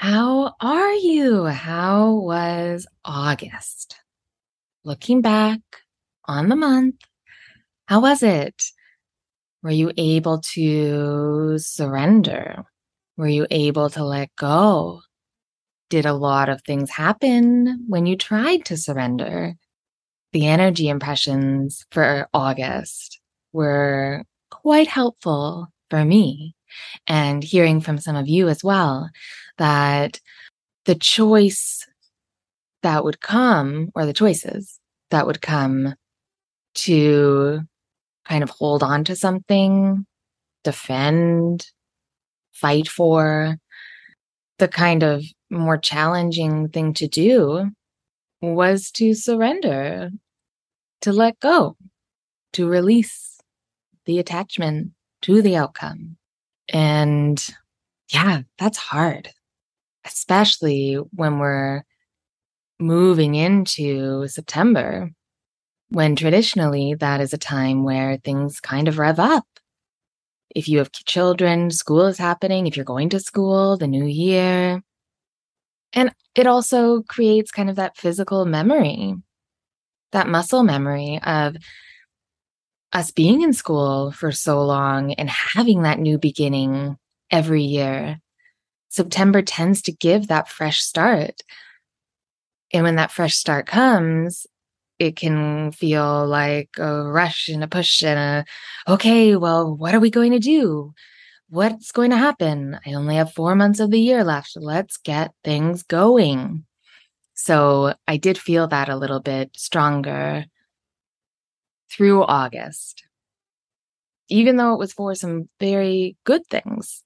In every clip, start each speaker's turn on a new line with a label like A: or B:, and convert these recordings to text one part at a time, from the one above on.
A: How are you? How was August? Looking back on the month, how was it? Were you able to surrender? Were you able to let go? Did a lot of things happen when you tried to surrender? The energy impressions for August were quite helpful for me and hearing from some of you as well that the choice that would come, or the choices that would come to kind of hold on to something, defend, fight for, the kind of more challenging thing to do was to surrender, to let go, to release the attachment to the outcome. And yeah, that's hard, especially when we're moving into September, when traditionally that is a time where things kind of rev up. If you have children, school is happening. If you're going to school, the new year. And it also creates kind of that physical memory, that muscle memory of us being in school for so long and having that new beginning every year. September tends to give that fresh start. And when that fresh start comes, it can feel like a rush and a push and a, okay, well, what are we going to do? What's going to happen? I only have four months of the year left. Let's get things going. So I did feel that a little bit stronger through August, even though it was for some very good things.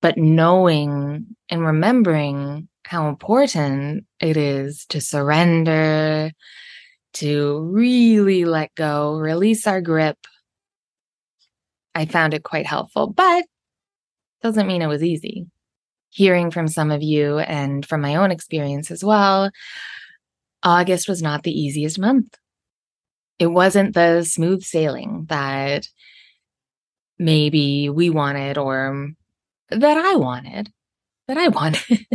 A: But knowing and remembering how important it is to surrender, to really let go, release our grip. I found it quite helpful, but doesn't mean it was easy. Hearing from some of you and from my own experience as well, August was not the easiest month it wasn't the smooth sailing that maybe we wanted or that I wanted. That I wanted.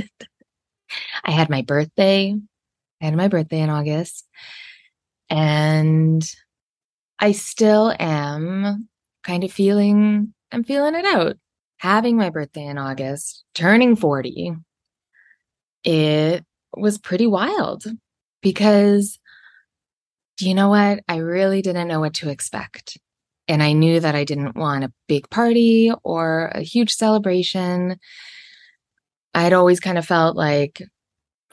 A: I had my birthday. I had my birthday in August. And I still am kind of feeling, I'm feeling it out. Having my birthday in August, turning 40, it was pretty wild because do you know what? I really didn't know what to expect. And I knew that I didn't want a big party or a huge celebration. I'd always kind of felt like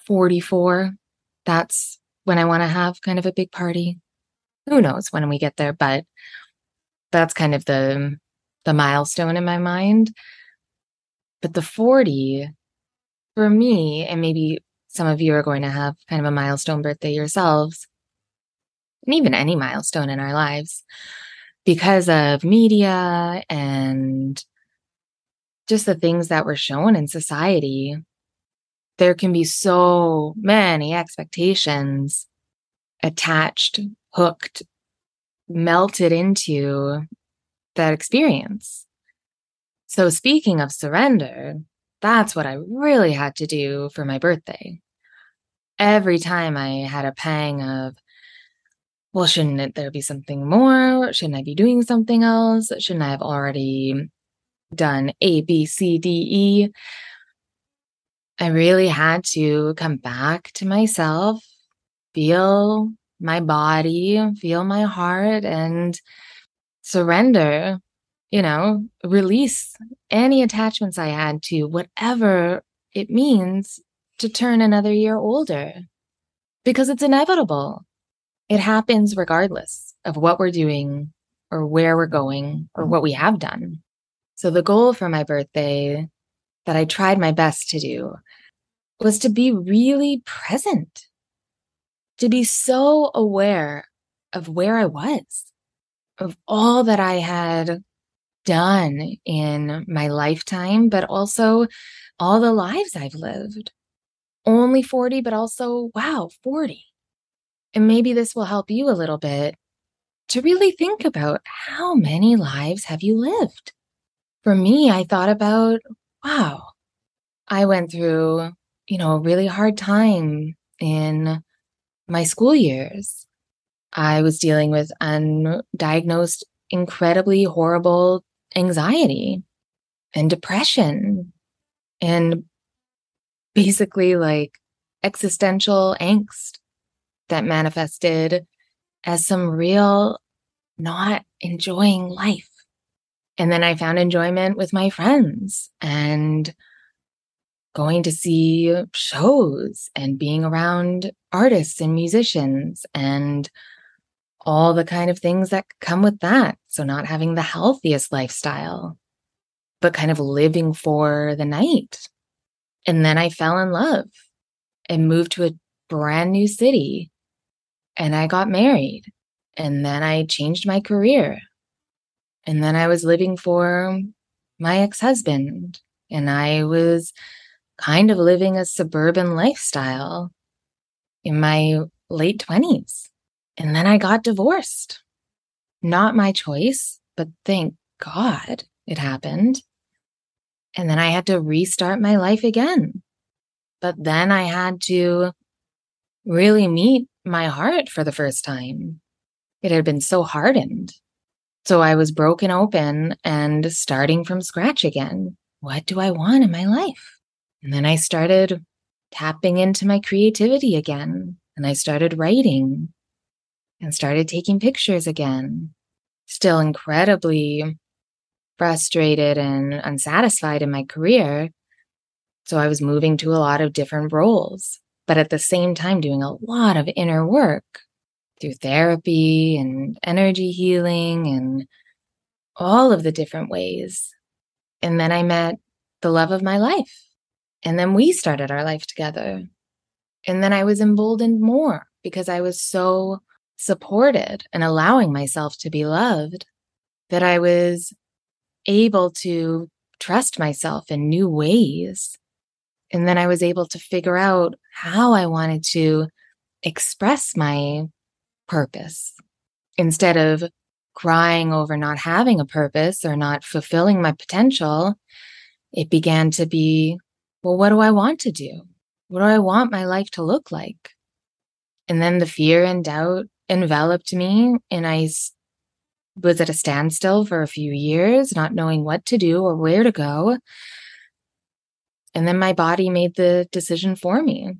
A: 44, that's when I want to have kind of a big party. Who knows when we get there, but that's kind of the the milestone in my mind. But the 40 for me, and maybe some of you are going to have kind of a milestone birthday yourselves, and even any milestone in our lives because of media and just the things that were shown in society. There can be so many expectations attached, hooked, melted into that experience. So, speaking of surrender, that's what I really had to do for my birthday. Every time I had a pang of, well, shouldn't there be something more? Shouldn't I be doing something else? Shouldn't I have already done A, B, C, D, E? I really had to come back to myself, feel my body, feel my heart, and surrender, you know, release any attachments I had to whatever it means to turn another year older because it's inevitable it happens regardless of what we're doing or where we're going or what we have done. So the goal for my birthday that I tried my best to do was to be really present, to be so aware of where I was, of all that I had done in my lifetime, but also all the lives I've lived. Only 40, but also, wow, 40. And maybe this will help you a little bit to really think about how many lives have you lived? For me, I thought about, wow, I went through, you know, a really hard time in my school years. I was dealing with undiagnosed, incredibly horrible anxiety and depression and basically like existential angst that manifested as some real not enjoying life. And then I found enjoyment with my friends and going to see shows and being around artists and musicians and all the kind of things that come with that. So, not having the healthiest lifestyle, but kind of living for the night. And then I fell in love and moved to a brand new city and I got married. And then I changed my career. And then I was living for my ex husband. And I was kind of living a suburban lifestyle in my late 20s. And then I got divorced. Not my choice, but thank God it happened. And then I had to restart my life again. But then I had to really meet my heart for the first time. It had been so hardened. So I was broken open and starting from scratch again. What do I want in my life? And then I started tapping into my creativity again. And I started writing and started taking pictures again. Still incredibly frustrated and unsatisfied in my career. So I was moving to a lot of different roles but at the same time doing a lot of inner work through therapy and energy healing and all of the different ways. And then I met the love of my life. And then we started our life together. And then I was emboldened more because I was so supported and allowing myself to be loved that I was able to trust myself in new ways and then I was able to figure out how I wanted to express my purpose instead of crying over not having a purpose or not fulfilling my potential. It began to be, well, what do I want to do? What do I want my life to look like? And then the fear and doubt enveloped me, and I was at a standstill for a few years, not knowing what to do or where to go. And then my body made the decision for me.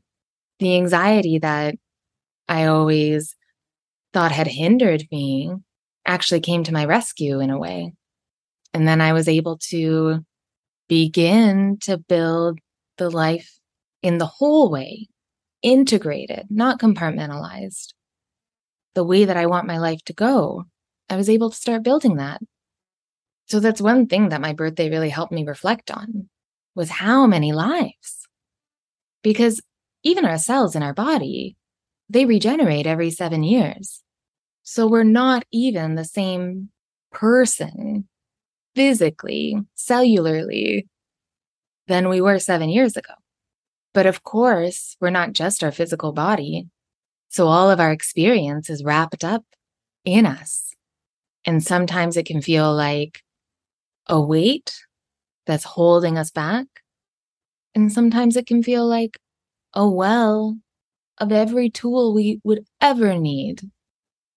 A: The anxiety that I always thought had hindered me actually came to my rescue in a way. And then I was able to begin to build the life in the whole way, integrated, not compartmentalized. The way that I want my life to go, I was able to start building that. So that's one thing that my birthday really helped me reflect on was how many lives? Because even our cells in our body, they regenerate every seven years. So we're not even the same person physically, cellularly, than we were seven years ago. But of course, we're not just our physical body. So all of our experience is wrapped up in us. And sometimes it can feel like a weight that's holding us back. And sometimes it can feel like a well of every tool we would ever need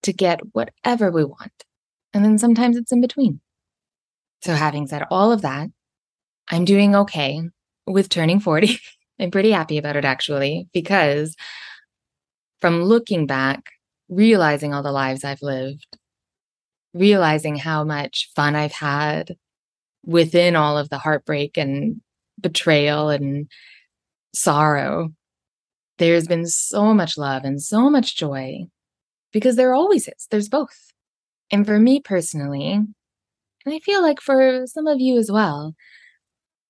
A: to get whatever we want. And then sometimes it's in between. So, having said all of that, I'm doing okay with turning 40. I'm pretty happy about it actually, because from looking back, realizing all the lives I've lived, realizing how much fun I've had, within all of the heartbreak and betrayal and sorrow, there's been so much love and so much joy because there always is. There's both. And for me personally, and I feel like for some of you as well,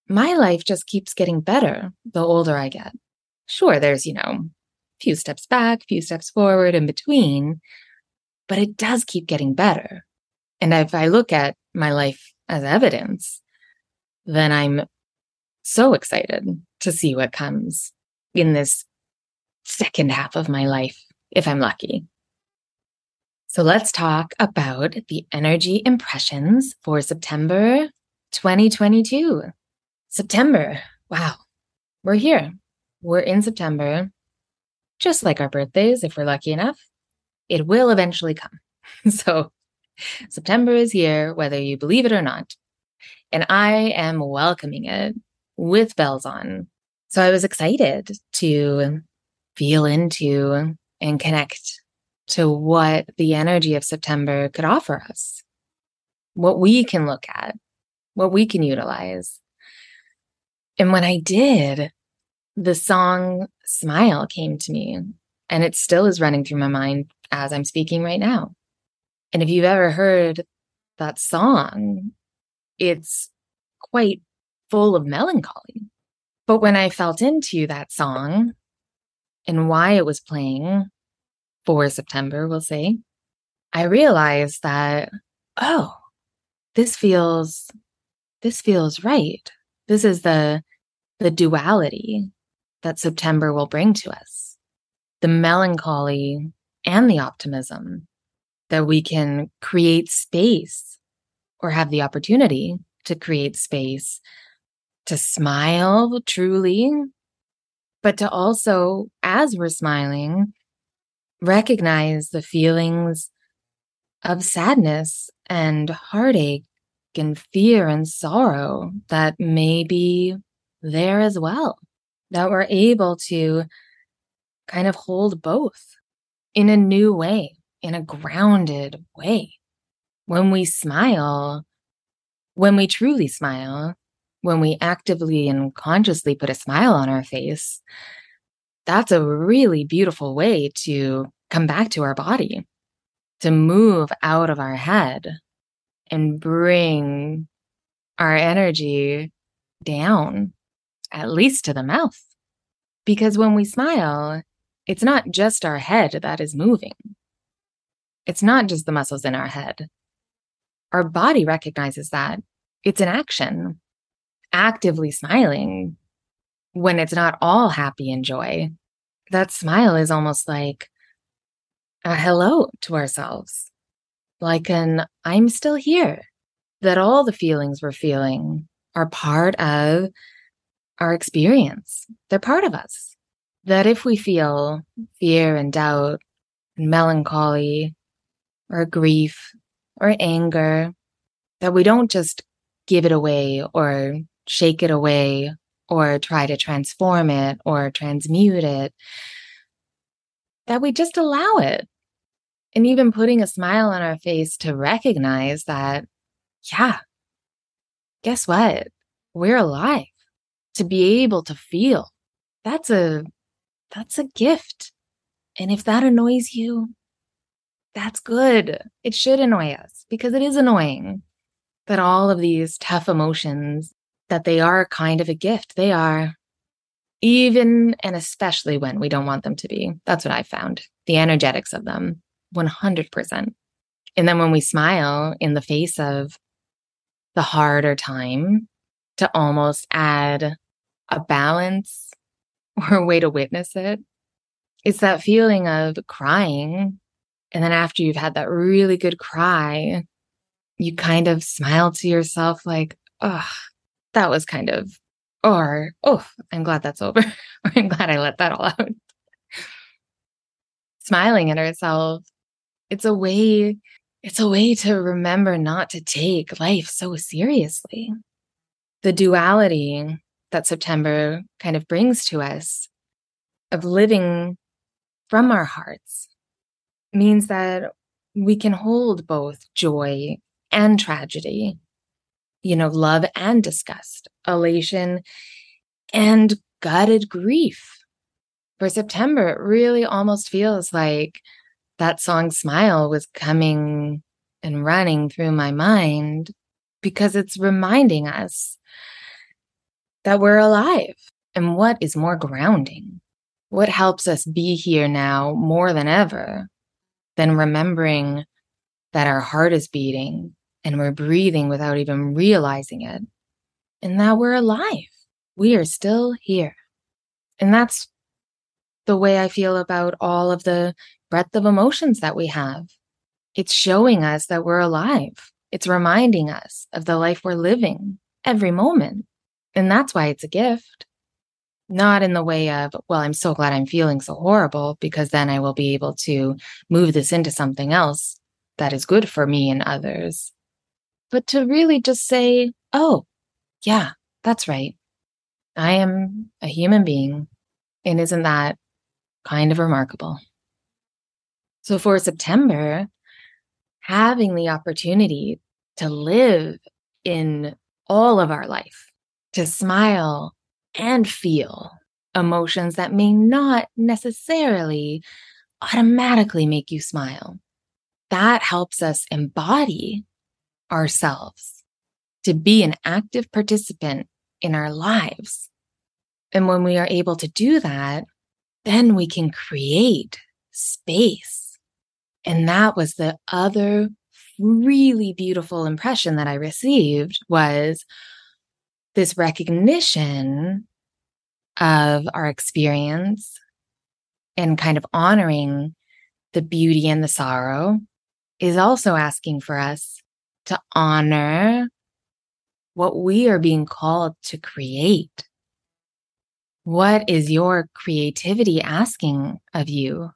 A: my life just keeps getting better the older I get. Sure, there's, you know, a few steps back, a few steps forward in between, but it does keep getting better. And if I look at my life as evidence, then I'm so excited to see what comes in this second half of my life, if I'm lucky. So let's talk about the energy impressions for September 2022. September. Wow. We're here. We're in September, just like our birthdays, if we're lucky enough. It will eventually come. so September is here, whether you believe it or not. And I am welcoming it with bells on. So I was excited to feel into and connect to what the energy of September could offer us, what we can look at, what we can utilize. And when I did, the song Smile came to me, and it still is running through my mind as I'm speaking right now. And if you've ever heard that song, it's quite full of melancholy. But when I felt into that song and why it was playing for September, we'll say, I realized that, oh, this feels, this feels right. This is the, the duality that September will bring to us. The melancholy and the optimism that we can create space or have the opportunity to create space to smile truly, but to also, as we're smiling, recognize the feelings of sadness and heartache and fear and sorrow that may be there as well. That we're able to kind of hold both in a new way, in a grounded way. When we smile, when we truly smile, when we actively and consciously put a smile on our face, that's a really beautiful way to come back to our body, to move out of our head and bring our energy down, at least to the mouth. Because when we smile, it's not just our head that is moving. It's not just the muscles in our head. Our body recognizes that. It's an action. Actively smiling when it's not all happy and joy. That smile is almost like a hello to ourselves, like an I'm still here, that all the feelings we're feeling are part of our experience. They're part of us. That if we feel fear and doubt, and melancholy, or grief, or anger, that we don't just give it away or shake it away or try to transform it or transmute it, that we just allow it and even putting a smile on our face to recognize that, yeah, guess what? We're alive to be able to feel. That's a, that's a gift. And if that annoys you, that's good. It should annoy us because it is annoying that all of these tough emotions that they are kind of a gift. They are even and especially when we don't want them to be. That's what I found. The energetics of them 100%. And then when we smile in the face of the harder time to almost add a balance or a way to witness it, it's that feeling of crying. And then after you've had that really good cry, you kind of smile to yourself like, oh, that was kind of, or, oh, I'm glad that's over. I'm glad I let that all out. Smiling at ourselves it's a way it's a way to remember not to take life so seriously. The duality that September kind of brings to us of living from our hearts means that we can hold both joy and tragedy, you know, love and disgust, elation and gutted grief. For September, it really almost feels like that song Smile was coming and running through my mind because it's reminding us that we're alive. And what is more grounding What helps us be here now more than ever than remembering that our heart is beating and we're breathing without even realizing it, and that we're alive? We are still here. And that's the way I feel about all of the breadth of emotions that we have. It's showing us that we're alive. It's reminding us of the life we're living every moment. And that's why it's a gift. Not in the way of, well, I'm so glad I'm feeling so horrible because then I will be able to move this into something else that is good for me and others. But to really just say, oh, yeah, that's right. I am a human being. And isn't that kind of remarkable? So for September, having the opportunity to live in all of our life, to smile and feel emotions that may not necessarily automatically make you smile. That helps us embody ourselves to be an active participant in our lives. And when we are able to do that, then we can create space. And that was the other really beautiful impression that I received was this recognition of our experience and kind of honoring the beauty and the sorrow is also asking for us to honor what we are being called to create. What is your creativity asking of you?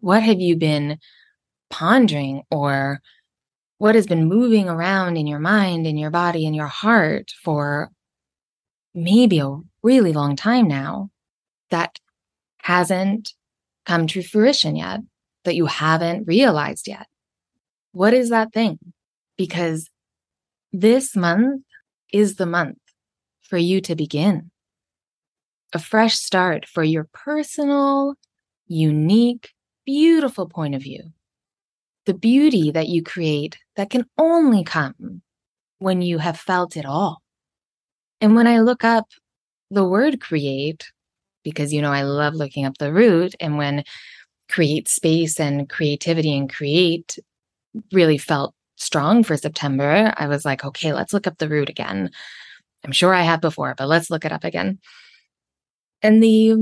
A: What have you been pondering or what has been moving around in your mind, in your body, in your heart for maybe a really long time now that hasn't come to fruition yet, that you haven't realized yet? What is that thing? Because this month is the month for you to begin. A fresh start for your personal, unique, beautiful point of view the beauty that you create that can only come when you have felt it all. And when I look up the word create, because, you know, I love looking up the root, and when create space and creativity and create really felt strong for September, I was like, okay, let's look up the root again. I'm sure I have before, but let's look it up again. And the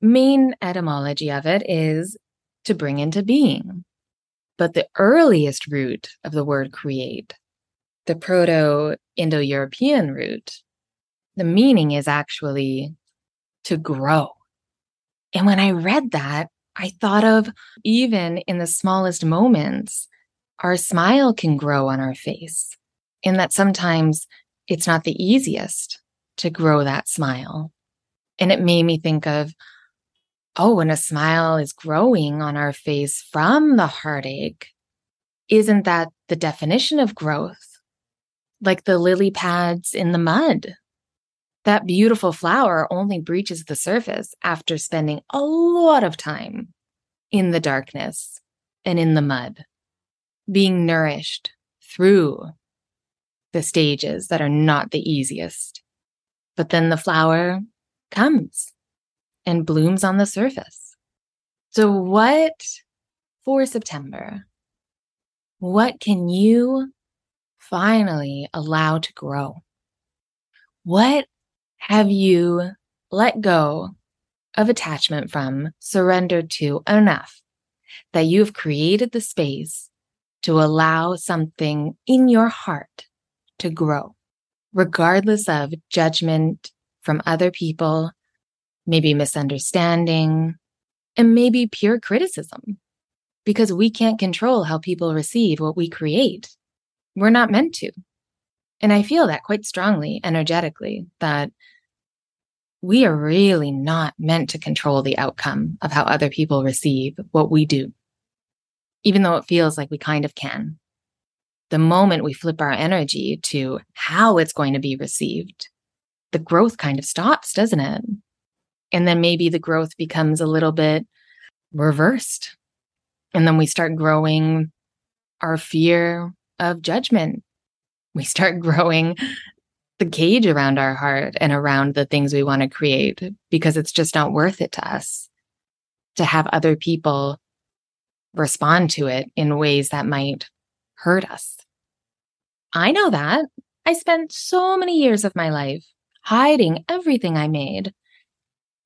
A: main etymology of it is to bring into being. But the earliest root of the word create, the Proto Indo European root, the meaning is actually to grow. And when I read that, I thought of even in the smallest moments, our smile can grow on our face. And that sometimes it's not the easiest to grow that smile. And it made me think of oh, when a smile is growing on our face from the heartache, isn't that the definition of growth? Like the lily pads in the mud. That beautiful flower only breaches the surface after spending a lot of time in the darkness and in the mud, being nourished through the stages that are not the easiest. But then the flower comes and blooms on the surface. So, what for September? What can you finally allow to grow? What have you let go of attachment from, surrendered to enough that you've created the space to allow something in your heart to grow, regardless of judgment from other people maybe misunderstanding, and maybe pure criticism because we can't control how people receive what we create. We're not meant to. And I feel that quite strongly, energetically, that we are really not meant to control the outcome of how other people receive what we do, even though it feels like we kind of can. The moment we flip our energy to how it's going to be received, the growth kind of stops, doesn't it? And then maybe the growth becomes a little bit reversed. And then we start growing our fear of judgment. We start growing the cage around our heart and around the things we want to create because it's just not worth it to us to have other people respond to it in ways that might hurt us. I know that. I spent so many years of my life hiding everything I made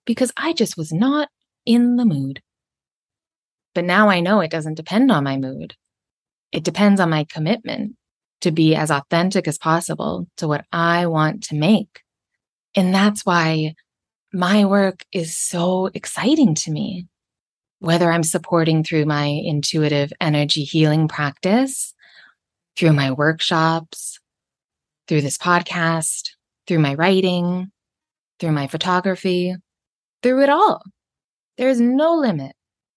A: because I just was not in the mood. But now I know it doesn't depend on my mood. It depends on my commitment to be as authentic as possible to what I want to make. And that's why my work is so exciting to me. Whether I'm supporting through my intuitive energy healing practice, through my workshops, through this podcast, through my writing, through my photography, through it all. There's no limit.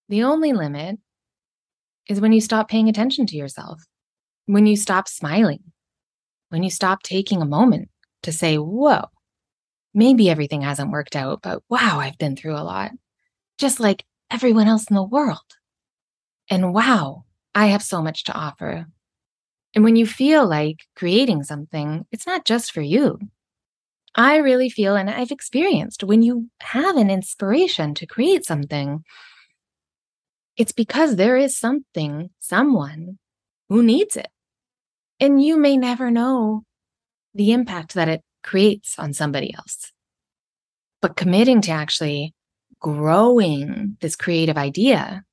A: The only limit is when you stop paying attention to yourself, when you stop smiling, when you stop taking a moment to say, whoa, maybe everything hasn't worked out, but wow, I've been through a lot, just like everyone else in the world. And wow, I have so much to offer. And when you feel like creating something, it's not just for you. I really feel, and I've experienced when you have an inspiration to create something, it's because there is something, someone who needs it. And you may never know the impact that it creates on somebody else. But committing to actually growing this creative idea,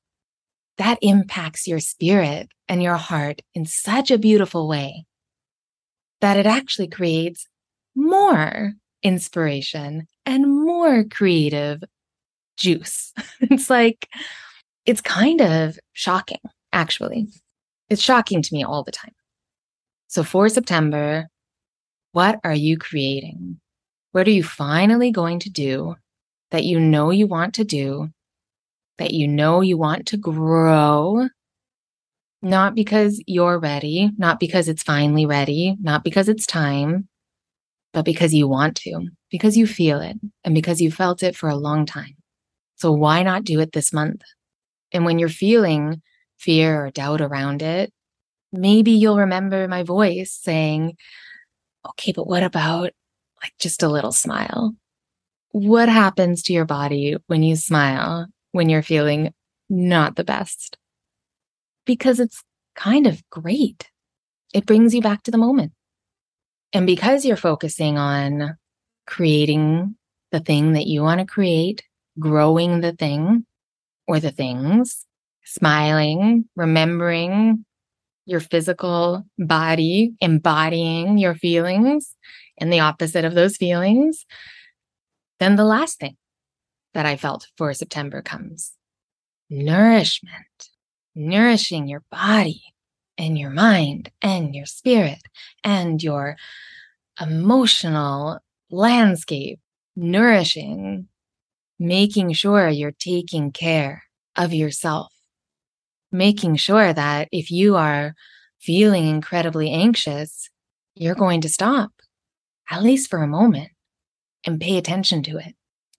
A: that impacts your spirit and your heart in such a beautiful way that it actually creates more inspiration and more creative juice. it's like, it's kind of shocking, actually. It's shocking to me all the time. So for September, what are you creating? What are you finally going to do that you know you want to do, that you know you want to grow? Not because you're ready, not because it's finally ready, not because it's time, but because you want to, because you feel it, and because you felt it for a long time. So why not do it this month? And when you're feeling fear or doubt around it, maybe you'll remember my voice saying, okay, but what about like just a little smile? What happens to your body when you smile when you're feeling not the best? Because it's kind of great. It brings you back to the moment. And because you're focusing on creating the thing that you want to create, growing the thing or the things, smiling, remembering your physical body, embodying your feelings and the opposite of those feelings, then the last thing that I felt for September comes. Nourishment, nourishing your body, and your mind and your spirit and your emotional landscape, nourishing, making sure you're taking care of yourself, making sure that if you are feeling incredibly anxious, you're going to stop, at least for a moment, and pay attention to it.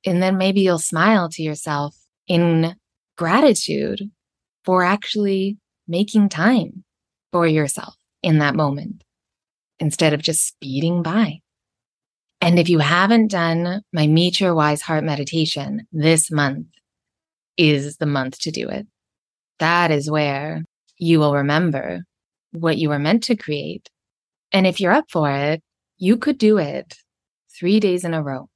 A: And then maybe you'll smile to yourself in gratitude for actually making time for yourself in that moment instead of just speeding by. And if you haven't done my Meet Your Wise Heart meditation this month is the month to do it. That is where you will remember what you were meant to create. And if you're up for it, you could do it three days in a row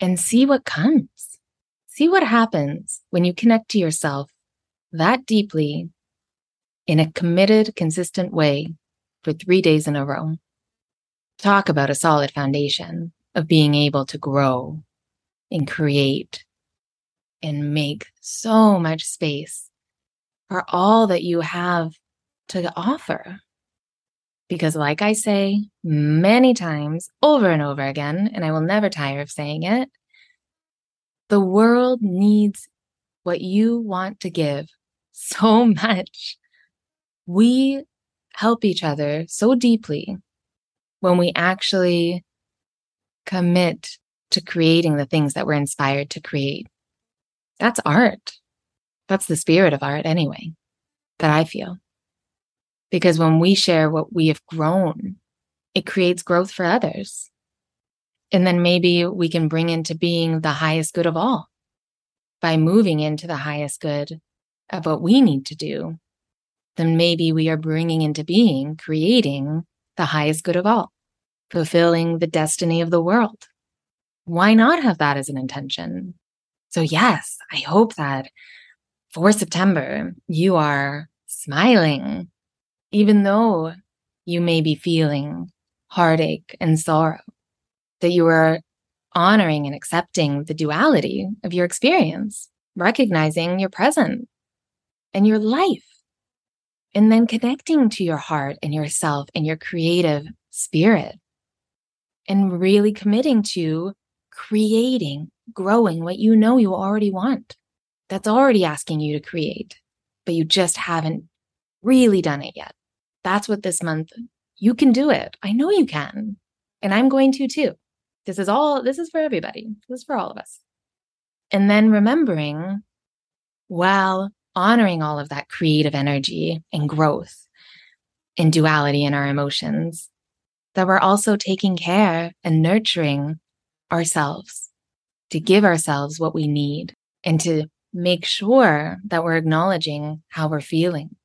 A: and see what comes. See what happens when you connect to yourself that deeply in a committed, consistent way for three days in a row. Talk about a solid foundation of being able to grow and create and make so much space for all that you have to offer. Because, like I say many times over and over again, and I will never tire of saying it, the world needs what you want to give so much we help each other so deeply when we actually commit to creating the things that we're inspired to create. That's art. That's the spirit of art, anyway, that I feel. Because when we share what we have grown it creates growth for others. And then maybe we can bring into being the highest good of all by moving into the highest good of what we need to do. Then maybe we are bringing into being, creating the highest good of all, fulfilling the destiny of the world. Why not have that as an intention? So, yes, I hope that for September, you are smiling, even though you may be feeling heartache and sorrow, that you are honoring and accepting the duality of your experience, recognizing your present and your life, and then connecting to your heart and yourself and your creative spirit, and really committing to creating, growing what you know you already want. That's already asking you to create, but you just haven't really done it yet. That's what this month, you can do it. I know you can. And I'm going to too. This is all, this is for everybody. This is for all of us. And then remembering while honoring all of that creative energy and growth and duality in our emotions, that we're also taking care and nurturing ourselves to give ourselves what we need and to make sure that we're acknowledging how we're feeling.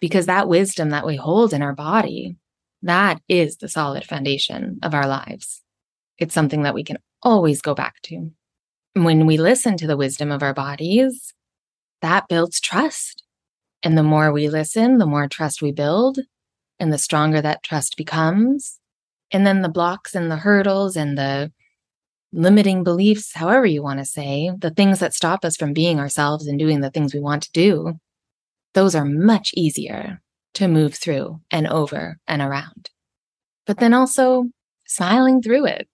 A: Because that wisdom that we hold in our body, that is the solid foundation of our lives. It's something that we can always go back to. When we listen to the wisdom of our bodies, that builds trust. And the more we listen, the more trust we build, and the stronger that trust becomes. And then the blocks and the hurdles and the limiting beliefs, however you want to say, the things that stop us from being ourselves and doing the things we want to do, those are much easier to move through and over and around. But then also smiling through it,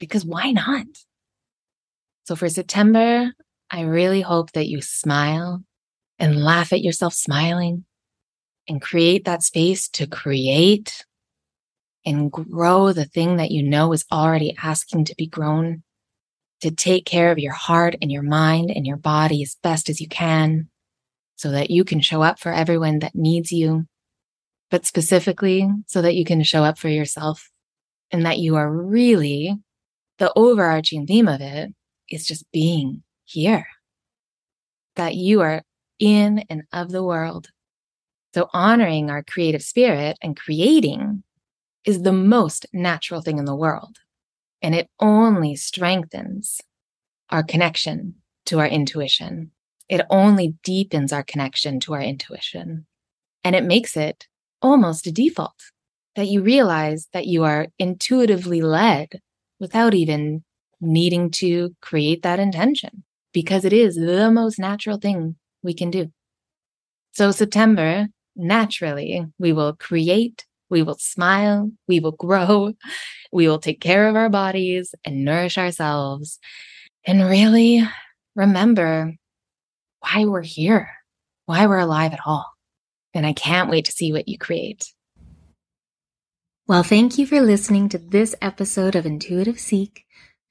A: because why not? So for September, I really hope that you smile and laugh at yourself smiling and create that space to create and grow the thing that you know is already asking to be grown, to take care of your heart and your mind and your body as best as you can so that you can show up for everyone that needs you, but specifically so that you can show up for yourself and that you are really the overarching theme of it is just being here, that you are in and of the world. So honoring our creative spirit and creating is the most natural thing in the world. And it only strengthens our connection to our intuition. It only deepens our connection to our intuition. And it makes it almost a default that you realize that you are intuitively led without even needing to create that intention because it is the most natural thing we can do. So September, naturally, we will create we will smile. We will grow. We will take care of our bodies and nourish ourselves and really remember why we're here, why we're alive at all. And I can't wait to see what you create. Well, thank you for listening to this episode of Intuitive Seek.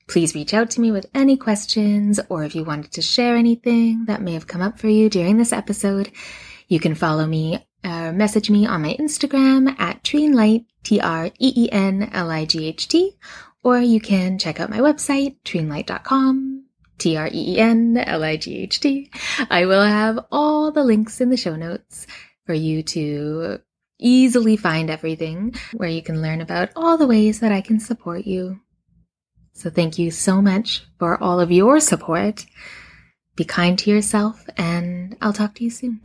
A: Please reach out to me with any questions or if you wanted to share anything that may have come up for you during this episode. You can follow me uh, message me on my Instagram at Treenlight, T R E E N L I G H T, or you can check out my website, treenlight.com, T R E E N L I G H T. I will have all the links in the show notes for you to easily find everything where you can learn about all the ways that I can support you. So thank you so much for all of your support. Be kind to yourself and I'll talk to you soon.